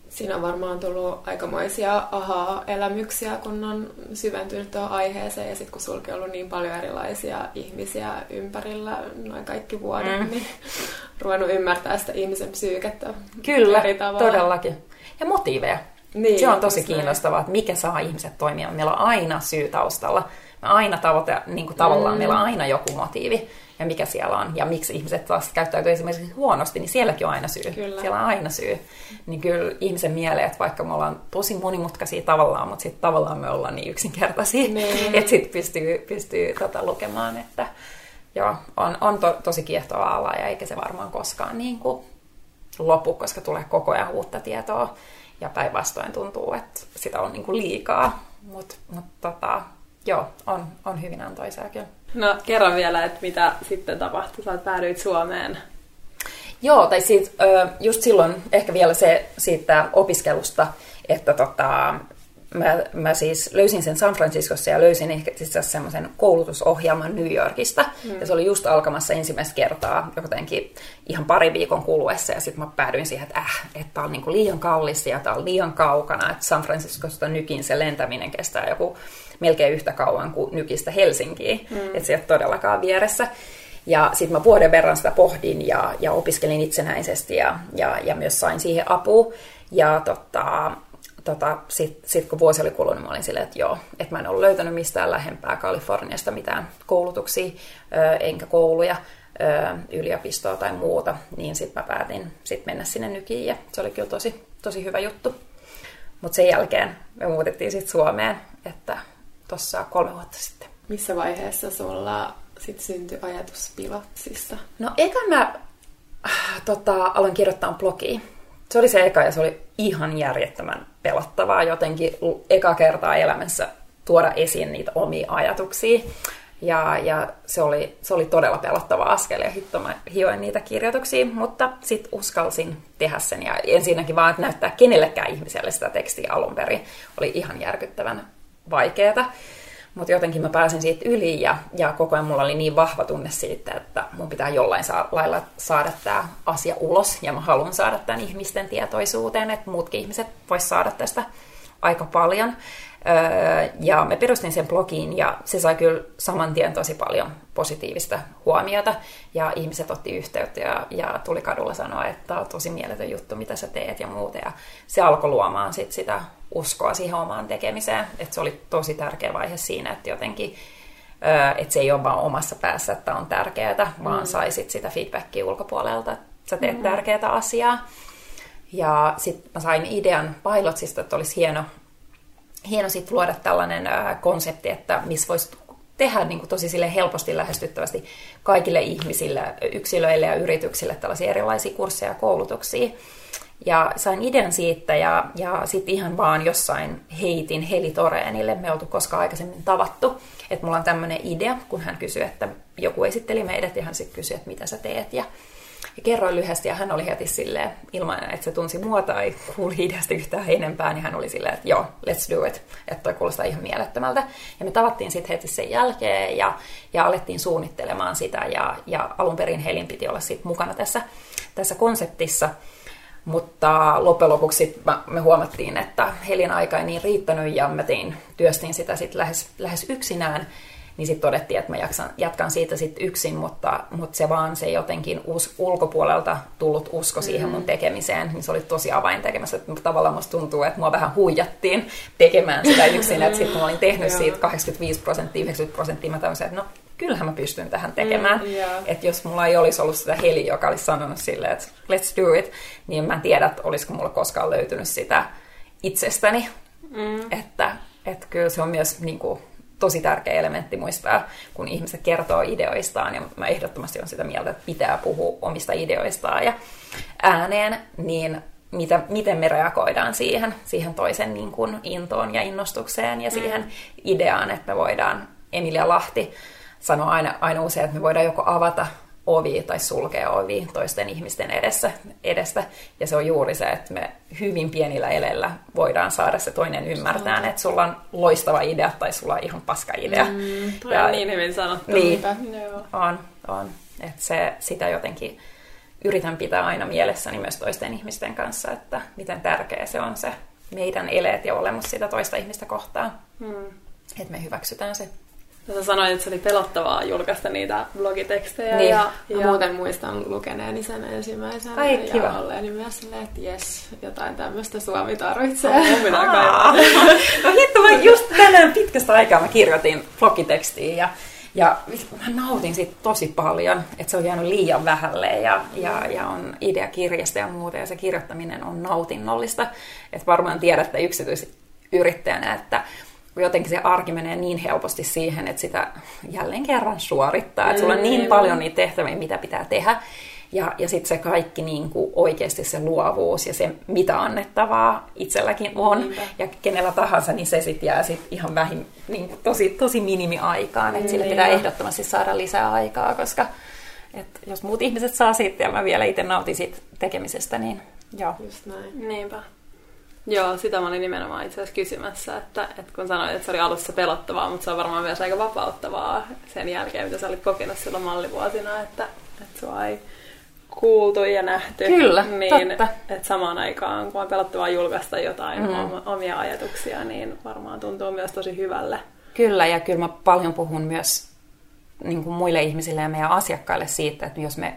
Siinä on varmaan tullut aikamoisia aha-elämyksiä, kun on syventynyt tuohon aiheeseen. Ja sitten kun sulki on ollut niin paljon erilaisia ihmisiä ympärillä noin kaikki vuodet, mm. niin [LAUGHS] ruvennut ymmärtää sitä ihmisen psyykettä Kyllä, eri tavalla. todellakin. Ja motiiveja. Niin, se on tosi kiinnostavaa, että mikä saa ihmiset toimia. Meillä on aina syy taustalla. Me aina tavoite, niin kuin tavallaan mm. meillä on aina joku motiivi ja mikä siellä on. Ja miksi ihmiset taas käyttäytyy esimerkiksi huonosti, niin sielläkin on aina syy. Kyllä. Siellä on aina syy. Niin kyllä ihmisen mieleen, että vaikka me ollaan tosi monimutkaisia tavallaan, mutta sitten tavallaan me ollaan niin yksinkertaisia, Niin. [LAUGHS] että sitten pystyy, pystyy tota lukemaan, että joo, on, on to, tosi kiehtova ala ja eikä se varmaan koskaan niin kuin lopu, koska tulee koko ajan uutta tietoa. Ja päinvastoin tuntuu, että sitä on niin kuin liikaa. Mutta mut, tota, joo, on, on hyvin antoisaa kyllä. No kerro vielä, että mitä sitten tapahtui. Sä päädyit Suomeen. Joo, tai siitä, just silloin ehkä vielä se siitä opiskelusta, että tota, mä, mä siis löysin sen San Franciscossa ja löysin ehkä siis semmoisen koulutusohjelman New Yorkista. Mm. Ja se oli just alkamassa ensimmäistä kertaa jotenkin ihan pari viikon kuluessa. Ja sitten mä päädyin siihen, että äh, että tää on niinku liian kallis ja tää on liian kaukana. Että San Franciscosta nykin se lentäminen kestää joku melkein yhtä kauan kuin nykistä Helsinkiin. Mm. Että se ei ole todellakaan vieressä. Ja sitten mä vuoden verran sitä pohdin ja, ja opiskelin itsenäisesti ja, ja, ja myös sain siihen apua. Ja tota, tota, sitten sit kun vuosi oli kulunut, mä olin silleen, että joo, että mä en ollut löytänyt mistään lähempää Kaliforniasta mitään koulutuksia, ö, enkä kouluja, ö, yliopistoa tai muuta, niin sitten mä päätin sit mennä sinne nykiin ja se oli kyllä tosi, tosi hyvä juttu. Mutta sen jälkeen me muutettiin sitten Suomeen, että tuossa kolme vuotta sitten. Missä vaiheessa sulla sit syntyi ajatus pilotsista? No eka mä äh, tota, aloin kirjoittaa blogia. Se oli se eka ja se oli ihan järjettömän pelottavaa jotenkin eka kertaa elämässä tuoda esiin niitä omia ajatuksia. Ja, ja se, oli, se oli todella pelottava askel ja hitto mä hioin niitä kirjoituksia, mutta sitten uskalsin tehdä sen ja ensinnäkin vaan että näyttää kenellekään ihmiselle sitä tekstiä alun perin. Oli ihan järkyttävän vaikeeta. Mutta jotenkin mä pääsin siitä yli ja, ja koko ajan mulla oli niin vahva tunne siitä, että mun pitää jollain saa, lailla saada tämä asia ulos ja mä haluan saada tämän ihmisten tietoisuuteen, että muutkin ihmiset vois saada tästä aika paljon. Öö, ja me perustin sen blogiin ja se sai kyllä saman tien tosi paljon positiivista huomiota ja ihmiset otti yhteyttä ja, ja tuli kadulla sanoa, että tämä on tosi mieletön juttu, mitä sä teet ja muuta. Ja se alkoi luomaan sit sitä uskoa siihen omaan tekemiseen. Et se oli tosi tärkeä vaihe siinä, että jotenkin että se ei ole vaan omassa päässä, että on tärkeää, vaan mm. saisit sitä feedbackia ulkopuolelta, että sä teet mm. tärkeää asiaa. Ja sitten mä sain idean pilotsista, että olisi hieno, hieno sit luoda tällainen äh, konsepti, että missä voisi tehdä niin kuin tosi sille helposti lähestyttävästi kaikille ihmisille, yksilöille ja yrityksille tällaisia erilaisia kursseja ja koulutuksia. Ja sain idean siitä ja, ja sitten ihan vaan jossain heitin Heli Toreenille, me oltu koskaan aikaisemmin tavattu, että mulla on tämmöinen idea, kun hän kysyi, että joku esitteli meidät ja hän sitten kysyi, että mitä sä teet. Ja ja kerroin lyhyesti ja hän oli heti silleen, ilman että se tunsi mua tai kuuli ideasta yhtään enempää, niin hän oli silleen, että joo, let's do it. Että toi kuulostaa ihan mielettömältä. Ja me tavattiin sitten heti sen jälkeen ja, ja alettiin suunnittelemaan sitä ja, ja alun perin Helin piti olla sitten mukana tässä, tässä konseptissa. Mutta loppujen lopuksi me huomattiin, että Helin aika ei niin riittänyt ja mä tein, työstin sitä sitten lähes, lähes yksinään. Niin sitten todettiin, että mä jaksan, jatkan siitä sitten yksin, mutta, mutta se vaan se jotenkin us, ulkopuolelta tullut usko siihen mun tekemiseen, niin se oli tosi avaintekemässä. Että tavallaan musta tuntuu, että mua vähän huijattiin tekemään sitä yksin, että sitten mä olin tehnyt siitä 85 prosenttia, 90 prosenttia, mä tämmöisen, että no kyllähän mä pystyn tähän tekemään. Mm, yeah. Että jos mulla ei olisi ollut sitä heli, joka olisi sanonut silleen, että let's do it, niin mä en tiedä, että olisiko mulla koskaan löytynyt sitä itsestäni. Mm. Että, että kyllä se on myös niin kuin, tosi tärkeä elementti muistaa, kun ihmiset kertoo ideoistaan, ja mä ehdottomasti on sitä mieltä, että pitää puhua omista ideoistaan ja ääneen, niin mitä, miten me reagoidaan siihen, siihen toisen niin kuin intoon ja innostukseen ja siihen mm. ideaan, että me voidaan, Emilia Lahti sanoo aina, aina usein, että me voidaan joko avata ovi tai sulkea ovi toisten ihmisten edessä, edestä. Ja se on juuri se, että me hyvin pienillä elellä voidaan saada se toinen ymmärtää, että sulla on loistava idea tai sulla on ihan paska idea. Mm, toi ja, on niin hyvin sanottu. Niin, on, on. Että se, sitä jotenkin yritän pitää aina mielessäni myös toisten ihmisten kanssa, että miten tärkeä se on se meidän eleet ja olemus sitä toista ihmistä kohtaan. Hmm. Että me hyväksytään se. Sä sanoit, että se oli pelottavaa julkaista niitä blogitekstejä. Niin. Ja, ja... Muuten muistan lukeneeni sen ensimmäisen. Ai, ja kiva. olleeni myös silleen, että jes, jotain tämmöistä Suomi tarvitsee. Oh, [LAUGHS] no hitto, mä just tänään pitkästä aikaa mä kirjoitin blogitekstiin ja ja mä nautin siitä tosi paljon, että se on jäänyt liian vähälle ja, ja, ja on idea kirjasta ja muuta ja se kirjoittaminen on nautinnollista. Että varmaan tiedätte yksityisyrittäjänä, että jotenkin se arki menee niin helposti siihen, että sitä jälleen kerran suorittaa. Että sulla on niin mm. paljon niitä tehtäviä, mitä pitää tehdä. Ja, ja sitten se kaikki niin kuin oikeasti se luovuus ja se, mitä annettavaa itselläkin on. Niinpä. Ja kenellä tahansa, niin se sitten jää sit ihan vähin, niin kuin tosi, tosi minimiaikaan. Että sille pitää ehdottomasti saada lisää aikaa, koska et jos muut ihmiset saa siitä ja mä vielä itse nautin siitä tekemisestä, niin joo. Just näin. Niinpä. Joo, sitä mä olin nimenomaan itse asiassa kysymässä, että, että kun sanoit, että se oli alussa pelottavaa, mutta se on varmaan myös aika vapauttavaa sen jälkeen, mitä sä olit kokenut silloin mallivuosina, että, että sua ei kuultu ja nähty. Kyllä, niin, totta. Että samaan aikaan, kun on pelottavaa julkaista jotain mm. omia ajatuksia, niin varmaan tuntuu myös tosi hyvälle. Kyllä, ja kyllä mä paljon puhun myös niin kuin muille ihmisille ja meidän asiakkaille siitä, että jos me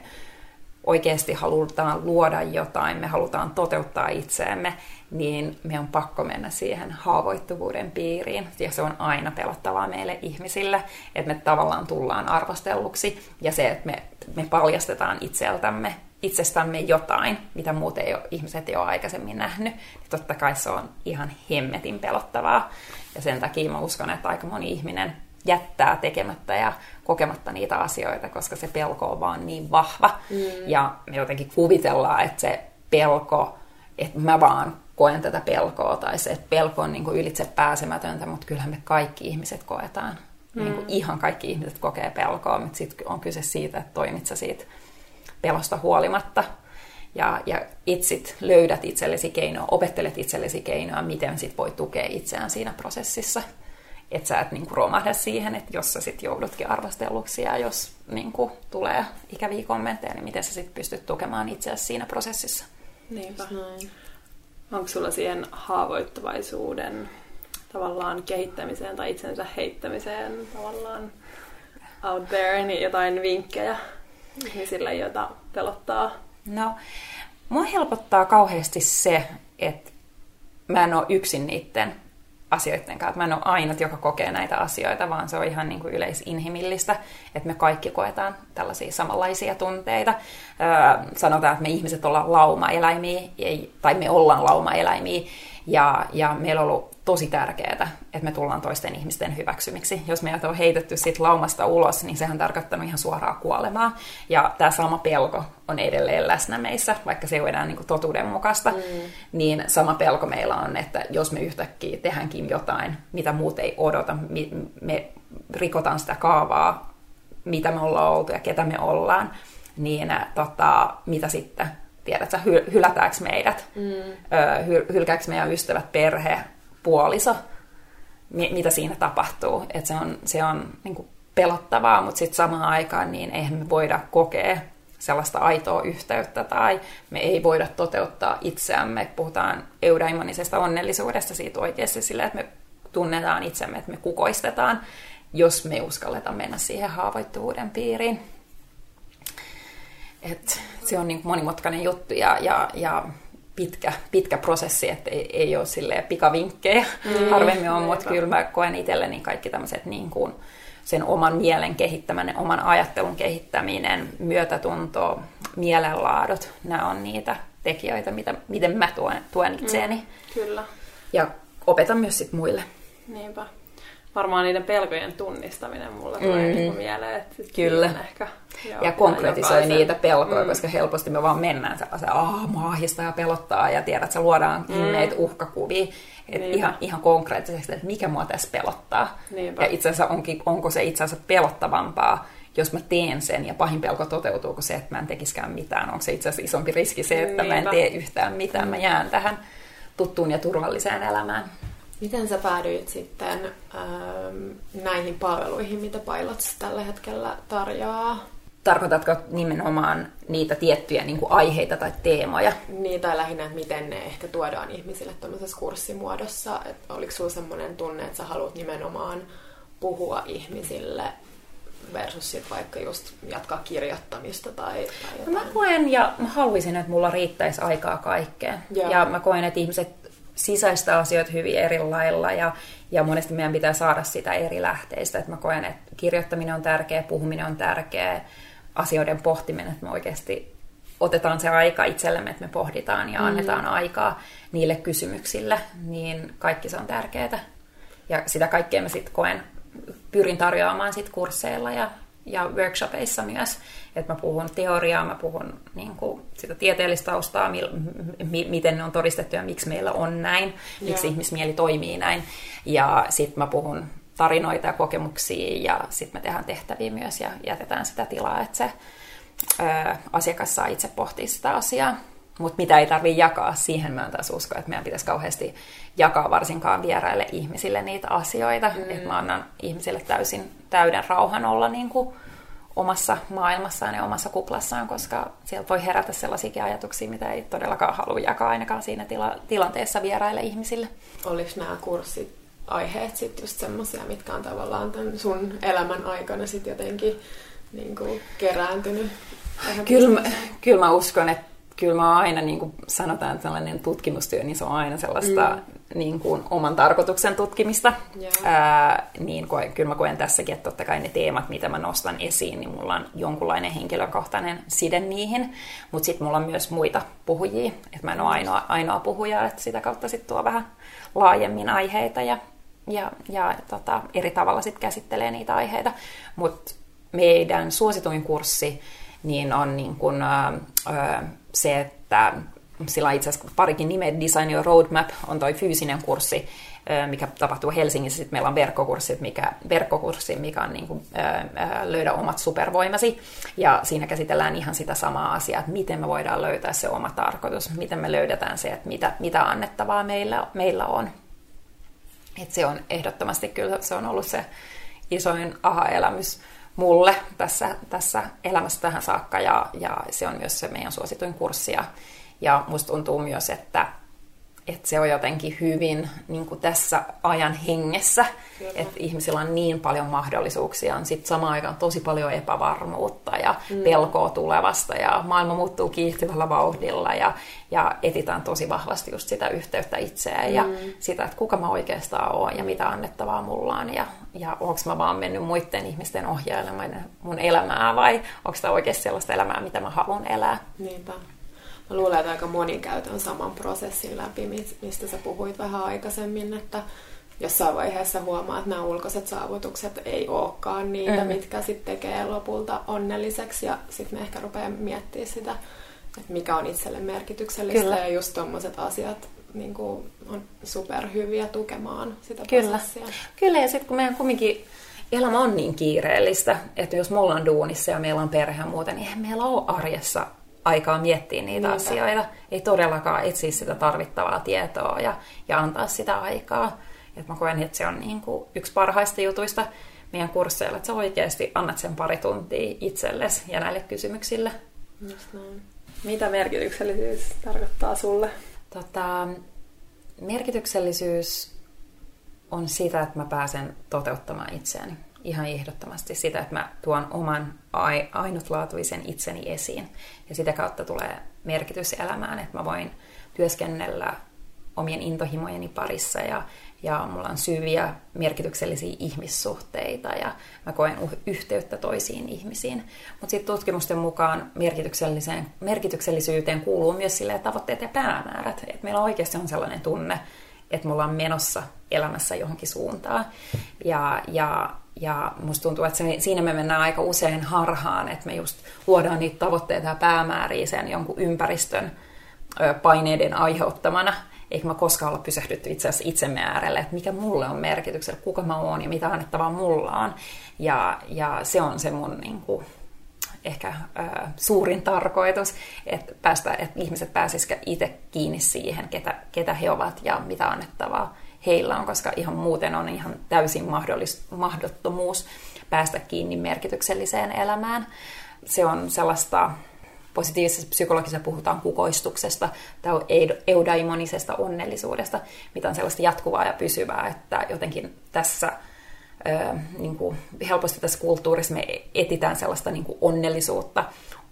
oikeasti halutaan luoda jotain, me halutaan toteuttaa itseämme, niin me on pakko mennä siihen haavoittuvuuden piiriin. Ja se on aina pelottavaa meille ihmisille, että me tavallaan tullaan arvostelluksi. Ja se, että me, me paljastetaan itseltämme, itsestämme jotain, mitä muut ei ole, ihmiset ei ole aikaisemmin nähnyt, niin totta kai se on ihan hemmetin pelottavaa. Ja sen takia mä uskon, että aika moni ihminen jättää tekemättä ja kokematta niitä asioita, koska se pelko on vaan niin vahva. Mm. Ja me jotenkin kuvitellaan, että se pelko, että mä vaan koen tätä pelkoa, tai se, että pelko on niin kuin ylitse pääsemätöntä, mutta kyllähän me kaikki ihmiset koetaan. Mm. Niin kuin ihan kaikki ihmiset kokee pelkoa, mutta sitten on kyse siitä, että toimit sä siitä pelosta huolimatta. Ja, ja itsit löydät itsellesi keinoa, opettelet itsellesi keinoa, miten sit voi tukea itseään siinä prosessissa. Että sä et niinku romahda siihen, että jos sä sit joudutkin arvostelluksi ja jos niinku tulee ikäviä kommentteja, niin miten sä sit pystyt tukemaan itseäsi siinä prosessissa. Niinpä. Noin. Onko sulla siihen haavoittuvaisuuden tavallaan kehittämiseen tai itsensä heittämiseen tavallaan out there, niin jotain vinkkejä ihmisille, joita pelottaa? No, mua helpottaa kauheasti se, että mä en ole yksin niiden asioiden kanssa. Mä en ole ainut, joka kokee näitä asioita, vaan se on ihan niin kuin yleisinhimillistä, että me kaikki koetaan tällaisia samanlaisia tunteita. Öö, sanotaan, että me ihmiset ollaan laumaeläimiä, tai me ollaan laumaeläimiä, ja, ja meillä on ollut tosi tärkeää, että me tullaan toisten ihmisten hyväksymiksi. Jos meidät on heitetty sit laumasta ulos, niin sehän on tarkoittanut ihan suoraa kuolemaa. Ja tämä sama pelko on edelleen läsnä meissä, vaikka se ei ole enää niin totuudenmukaista. Mm. Niin sama pelko meillä on, että jos me yhtäkkiä tehdäänkin jotain, mitä muut ei odota, me rikotaan sitä kaavaa, mitä me ollaan oltu ja ketä me ollaan, niin tota, mitä sitten tiedätkö, hy- hylätäänkö meidät, mm. hy- hylkääkö meidän ystävät, perhe, puoliso, mi- mitä siinä tapahtuu. Et se on, se on niin kuin pelottavaa, mutta sitten samaan aikaan niin eihän me voida kokea sellaista aitoa yhteyttä tai me ei voida toteuttaa itseämme. Puhutaan eudaimonisesta onnellisuudesta siitä oikeasti sillä, että me tunnetaan itsemme, että me kukoistetaan, jos me uskalletaan mennä siihen haavoittuvuuden piiriin. Et se on niin monimutkainen juttu ja, ja, ja pitkä, pitkä prosessi, että ei, ei ole silleen pikavinkkejä. Mm, [LAUGHS] Harvemmin on, mutta kyllä mä koen itselleni kaikki tämmöiset niin kuin sen oman mielen kehittäminen, oman ajattelun kehittäminen, myötätunto, mielenlaadut, nämä on niitä tekijöitä, mitä, miten mä tuen, tuen itseäni. Mm, kyllä. Ja opetan myös sit muille. Niinpä varmaan niiden pelkojen tunnistaminen mulla tulee mm. niin mieleen. Että Kyllä. Ehkä, joo, ja konkretisoi jokaisen. niitä pelkoja, mm. koska helposti me vaan mennään sellaiseen, ah, mua ja pelottaa ja tiedät, että luodaan mm. inneitä uhkakuvia. Et ihan, ihan konkreettisesti, että mikä mua tässä pelottaa. Niinpä. Ja itse asiassa onkin, onko se itse asiassa pelottavampaa, jos mä teen sen ja pahin pelko toteutuu, kun se, että mä en tekiskään mitään. Onko se itse asiassa isompi riski se, että Niinpä. mä en tee yhtään mitään, mä jään tähän tuttuun ja turvalliseen elämään. Miten sä päädyit sitten ähm, näihin palveluihin, mitä Pilots tällä hetkellä tarjoaa? Tarkoitatko nimenomaan niitä tiettyjä niin kuin aiheita tai teemoja? Niin, tai lähinnä, että miten ne ehkä tuodaan ihmisille tämmöisessä kurssimuodossa. Että oliko sinulla sellainen tunne, että sä haluat nimenomaan puhua ihmisille versus sit vaikka just jatkaa kirjoittamista tai, tai jotain. No mä koen ja mä haluaisin, että mulla riittäisi aikaa kaikkeen. Joo. Ja mä koen, että ihmiset sisäistä asioita hyvin eri lailla ja, ja monesti meidän pitää saada sitä eri lähteistä. Että mä koen, että kirjoittaminen on tärkeä, puhuminen on tärkeä, asioiden pohtiminen, että me oikeasti otetaan se aika itsellemme, että me pohditaan ja mm. annetaan aikaa niille kysymyksille, niin kaikki se on tärkeää. Ja sitä kaikkea mä sitten koen pyrin tarjoamaan sit kursseilla ja, ja workshopeissa myös. Että mä puhun teoriaa, mä puhun niin kuin, sitä tieteellistä taustaa, mi, mi, miten ne on todistettu ja miksi meillä on näin, miksi yeah. ihmismieli toimii näin. Ja sitten mä puhun tarinoita ja kokemuksia ja sitten me tehdään tehtäviä myös ja jätetään sitä tilaa, että se ö, asiakas saa itse pohtia sitä asiaa. Mutta mitä ei tarvitse jakaa, siihen mä taas usko, että meidän pitäisi kauheasti jakaa varsinkaan vieraille ihmisille niitä asioita. Mm. Että mä annan ihmisille täysin täyden rauhan olla niin kuin omassa maailmassaan ja omassa kuplassaan, koska sieltä voi herätä sellaisia ajatuksia, mitä ei todellakaan halua jakaa ainakaan siinä tila- tilanteessa vieraille ihmisille. Oliko nämä kurssit aiheet sitten just semmoisia, mitkä on tavallaan tämän sun elämän aikana sitten jotenkin niin kuin kerääntynyt? Kyllä, kyllä mä uskon, että kyllä mä aina, niin kuin sanotaan, että sellainen tutkimustyö, niin se on aina sellaista mm. niin kuin, oman tarkoituksen tutkimista. Yeah. Ää, niin koen, kyllä mä koen tässäkin, että totta kai ne teemat, mitä mä nostan esiin, niin mulla on jonkunlainen henkilökohtainen side niihin. Mutta sitten mulla on myös muita puhujia, että mä en ole ainoa, ainoa puhuja, että sitä kautta sitten tuo vähän laajemmin aiheita ja, ja, ja tota, eri tavalla sitten käsittelee niitä aiheita. Mutta meidän suosituin kurssi niin on niin kuin, ää, se, että sillä itse asiassa parikin nimeä, Design Your Roadmap on toi fyysinen kurssi, mikä tapahtuu Helsingissä. Sitten meillä on verkkokurssi, mikä, verkkokurssi, mikä on niin kuin, löydä omat supervoimasi. Ja siinä käsitellään ihan sitä samaa asiaa, että miten me voidaan löytää se oma tarkoitus, miten me löydetään se, että mitä, mitä annettavaa meillä, meillä on. Et se on ehdottomasti kyllä, se on ollut se isoin aha-elämys mulle tässä, tässä elämässä tähän saakka ja, ja se on myös se meidän suosituin kurssi. Ja, ja musta tuntuu myös, että että se on jotenkin hyvin niin kuin tässä ajan hengessä, Kyllä. että ihmisillä on niin paljon mahdollisuuksia, on sitten samaan aikaan tosi paljon epävarmuutta ja mm. pelkoa tulevasta ja maailma muuttuu kiihtyvällä vauhdilla ja, ja etitään tosi vahvasti just sitä yhteyttä itseään mm. ja sitä, että kuka mä oikeastaan oon ja mitä annettavaa mulla on ja, ja onko mä vaan mennyt muiden ihmisten ohjailemaan mun elämää vai onko tämä oikeasti sellaista elämää, mitä mä haluan elää. Niinpä. Mä luulen, että aika moni käy saman prosessin läpi, mistä sä puhuit vähän aikaisemmin, että jossain vaiheessa huomaa, että nämä ulkoiset saavutukset ei olekaan niitä, mm. mitkä sitten tekee lopulta onnelliseksi ja sitten me ehkä rupeaa miettimään sitä, että mikä on itselle merkityksellistä Kyllä. ja just tuommoiset asiat niin kuin on superhyviä tukemaan sitä Kyllä. prosessia. Kyllä, ja sitten kun meidän kumminkin elämä on niin kiireellistä, että jos me ollaan duunissa ja meillä on perhe ja muuta, niin eihän meillä ole arjessa aikaa miettiä niitä Niinpä. asioita. Ei todellakaan etsiä sitä tarvittavaa tietoa ja, ja antaa sitä aikaa. Et mä koen, että se on niin kuin yksi parhaista jutuista meidän kursseilla, että sä oikeasti annat sen pari tuntia itsellesi ja näille kysymyksille. Just näin. Mitä merkityksellisyys tarkoittaa sulle? Tota, merkityksellisyys on sitä, että mä pääsen toteuttamaan itseäni ihan ehdottomasti sitä, että mä tuon oman ainutlaatuisen itseni esiin. Ja sitä kautta tulee merkitys elämään, että mä voin työskennellä omien intohimojeni parissa ja, ja mulla on syviä merkityksellisiä ihmissuhteita ja mä koen yhteyttä toisiin ihmisiin. Mutta sitten tutkimusten mukaan merkitykselliseen, merkityksellisyyteen kuuluu myös sille tavoitteet ja päämäärät. Et meillä oikeasti on sellainen tunne, että me ollaan menossa elämässä johonkin suuntaan. Ja, ja ja musta tuntuu, että se, siinä me mennään aika usein harhaan, että me just luodaan niitä tavoitteita ja päämääriä sen jonkun ympäristön paineiden aiheuttamana. Eikä mä koskaan olla pysähdytty itse asiassa itsemme äärelle, että mikä mulle on merkityksellä, kuka mä oon ja mitä annettavaa mulla on. Ja, ja se on se mun niin kuin, ehkä äh, suurin tarkoitus, että, päästä, että ihmiset pääsisivät itse kiinni siihen, ketä, ketä he ovat ja mitä annettavaa heillä on, koska ihan muuten on ihan täysin mahdollis, mahdottomuus päästä kiinni merkitykselliseen elämään. Se on sellaista, positiivisessa psykologisessa puhutaan kukoistuksesta tai eudaimonisesta onnellisuudesta, mitä on sellaista jatkuvaa ja pysyvää, että jotenkin tässä niin kuin helposti tässä kulttuurissa me etitään sellaista niin kuin onnellisuutta,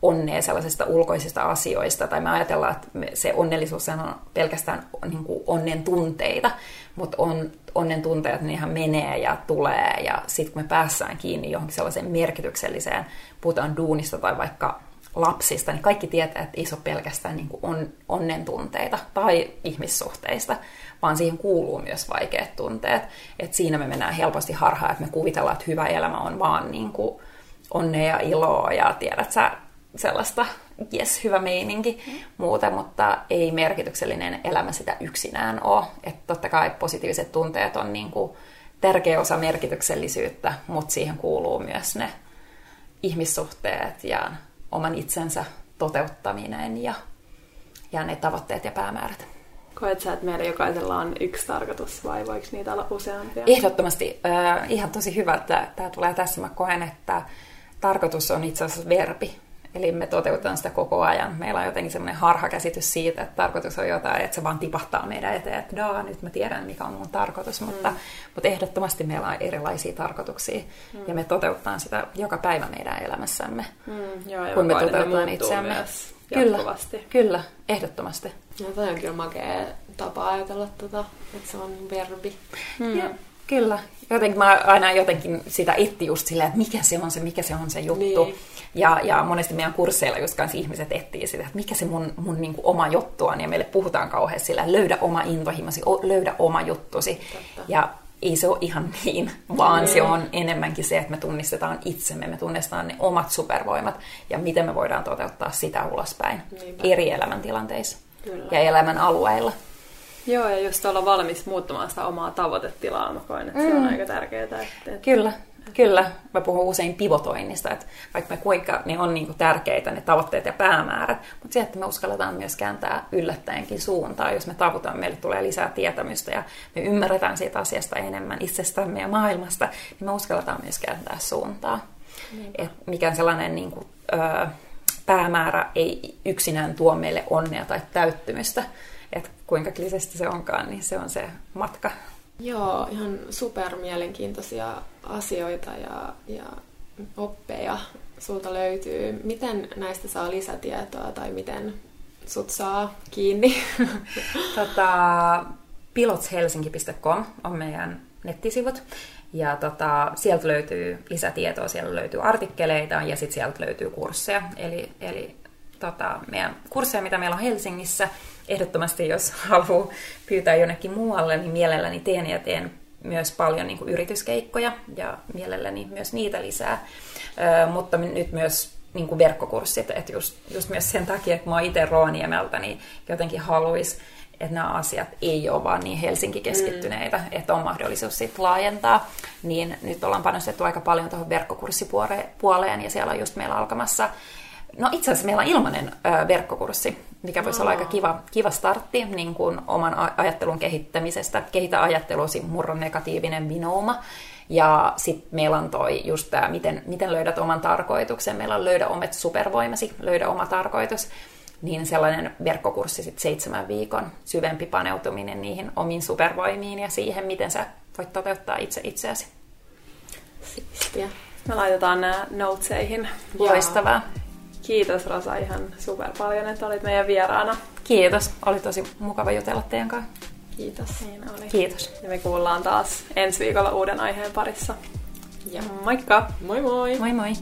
onnea sellaisista ulkoisista asioista, tai me ajatellaan, että se onnellisuus on pelkästään niin kuin onnen tunteita, mutta on, onnen tunteet, niin ihan menee ja tulee, ja sitten kun me päässään kiinni johonkin sellaiseen merkitykselliseen, puhutaan duunista tai vaikka lapsista, niin kaikki tietää, että ei se ole pelkästään niin kuin on, onnen tunteita tai ihmissuhteista, vaan siihen kuuluu myös vaikeat tunteet. Et siinä me mennään helposti harhaan, että me kuvitellaan, että hyvä elämä on vaan niin kuin onnea ja iloa ja tiedät sä sellaista, jes, hyvä meininki, mm. muuta, mutta ei merkityksellinen elämä sitä yksinään ole. Että totta kai positiiviset tunteet on niin kuin tärkeä osa merkityksellisyyttä, mutta siihen kuuluu myös ne ihmissuhteet ja oman itsensä toteuttaminen ja, ja ne tavoitteet ja päämäärät. Koet sä, että meillä jokaisella on yksi tarkoitus vai voiko niitä olla useampia? Ehdottomasti. Äh, ihan tosi hyvä, että tämä tulee tässä. Mä koen, että tarkoitus on itse asiassa verbi. Eli me toteutetaan sitä koko ajan. Meillä on jotenkin semmoinen harhakäsitys siitä, että tarkoitus on jotain, että se vaan tipahtaa meidän eteen, että daa, nyt mä tiedän, mikä on mun tarkoitus. Mm. Mutta, mutta ehdottomasti meillä on erilaisia tarkoituksia. Mm. Ja me toteutetaan sitä joka päivä meidän elämässämme, mm, joo, kun me toteutetaan itseämme. Myös kyllä, kyllä, ehdottomasti. No toi on kyllä makea tapa ajatella, tota, että se on verbi. Mm. Ja, kyllä. Jotenkin mä aina jotenkin sitä itti just silleen, että mikä se on se, mikä se on se juttu. Niin. Ja, ja monesti meidän kursseilla just kanssa ihmiset etsii sitä, että mikä se mun, mun niin oma juttu on. Ja meille puhutaan kauheasti sillä, löydä oma intohimosi, löydä oma juttusi. Totta. Ja ei se ole ihan niin, vaan mm. se on enemmänkin se, että me tunnistetaan itsemme, me tunnistetaan ne omat supervoimat ja miten me voidaan toteuttaa sitä ulospäin Niinpä. eri elämäntilanteissa Kyllä. ja elämän alueilla. Joo, ja just olla valmis muuttamaan sitä omaa tavoitetilaa, mä koen, että mm. se on mm. aika tärkeää. Että... Kyllä, Kyllä, mä puhun usein pivotoinnista, että vaikka me kuinka ne on niin tärkeitä ne tavoitteet ja päämäärät, mutta se, että me uskalletaan myös kääntää yllättäenkin suuntaan, jos me tavutaan, meille tulee lisää tietämystä ja me ymmärretään siitä asiasta enemmän itsestämme ja maailmasta, niin me uskalletaan myös kääntää suuntaa. Et mikä sellainen niin kuin, ö, päämäärä ei yksinään tuo meille onnea tai täyttymystä, että kuinka kliseistä se onkaan, niin se on se matka. Joo, ihan super mielenkiintoisia asioita ja, ja oppeja sulta löytyy. Miten näistä saa lisätietoa tai miten sut saa kiinni? [LAUGHS] tota, pilotshelsinki.com on meidän nettisivut. Ja tota, sieltä löytyy lisätietoa, siellä löytyy artikkeleita ja sitten sieltä löytyy kursseja. Eli, eli tota, meidän kursseja, mitä meillä on Helsingissä. Ehdottomasti, jos [LAUGHS] haluaa pyytää jonnekin muualle, niin mielelläni teen ja teen myös paljon niin kuin yrityskeikkoja ja mielelläni myös niitä lisää. Ö, mutta nyt myös niin kuin verkkokurssit, että just, just myös sen takia, että mä itse Rovaniemeltä, niin jotenkin haluaisi, että nämä asiat ei ole vaan niin Helsinki-keskittyneitä, mm. että on mahdollisuus sitten laajentaa. Niin nyt ollaan panostettu aika paljon tuohon verkkokurssipuoleen ja siellä on just meillä alkamassa No itse asiassa meillä on ilmainen ö, verkkokurssi, mikä voisi olla aika kiva, kiva startti niin kuin oman ajattelun kehittämisestä. Kehitä ajattelusi, murro negatiivinen vinouma. Ja sitten meillä on toi just tämä, miten, miten löydät oman tarkoituksen. Meillä on löydä omat supervoimasi, löydä oma tarkoitus. Niin sellainen verkkokurssi sitten seitsemän viikon syvempi paneutuminen niihin omiin supervoimiin ja siihen, miten sä voit toteuttaa itse itseäsi. Siistiä. Me laitetaan nämä noteseihin. Loistavaa. Kiitos Rosa ihan super paljon, että olit meidän vieraana. Kiitos, oli tosi mukava jutella teidän kanssa. Kiitos. Niin oli. Kiitos. Ja me kuullaan taas ensi viikolla uuden aiheen parissa. Ja moikka! Moi moi! Moi moi!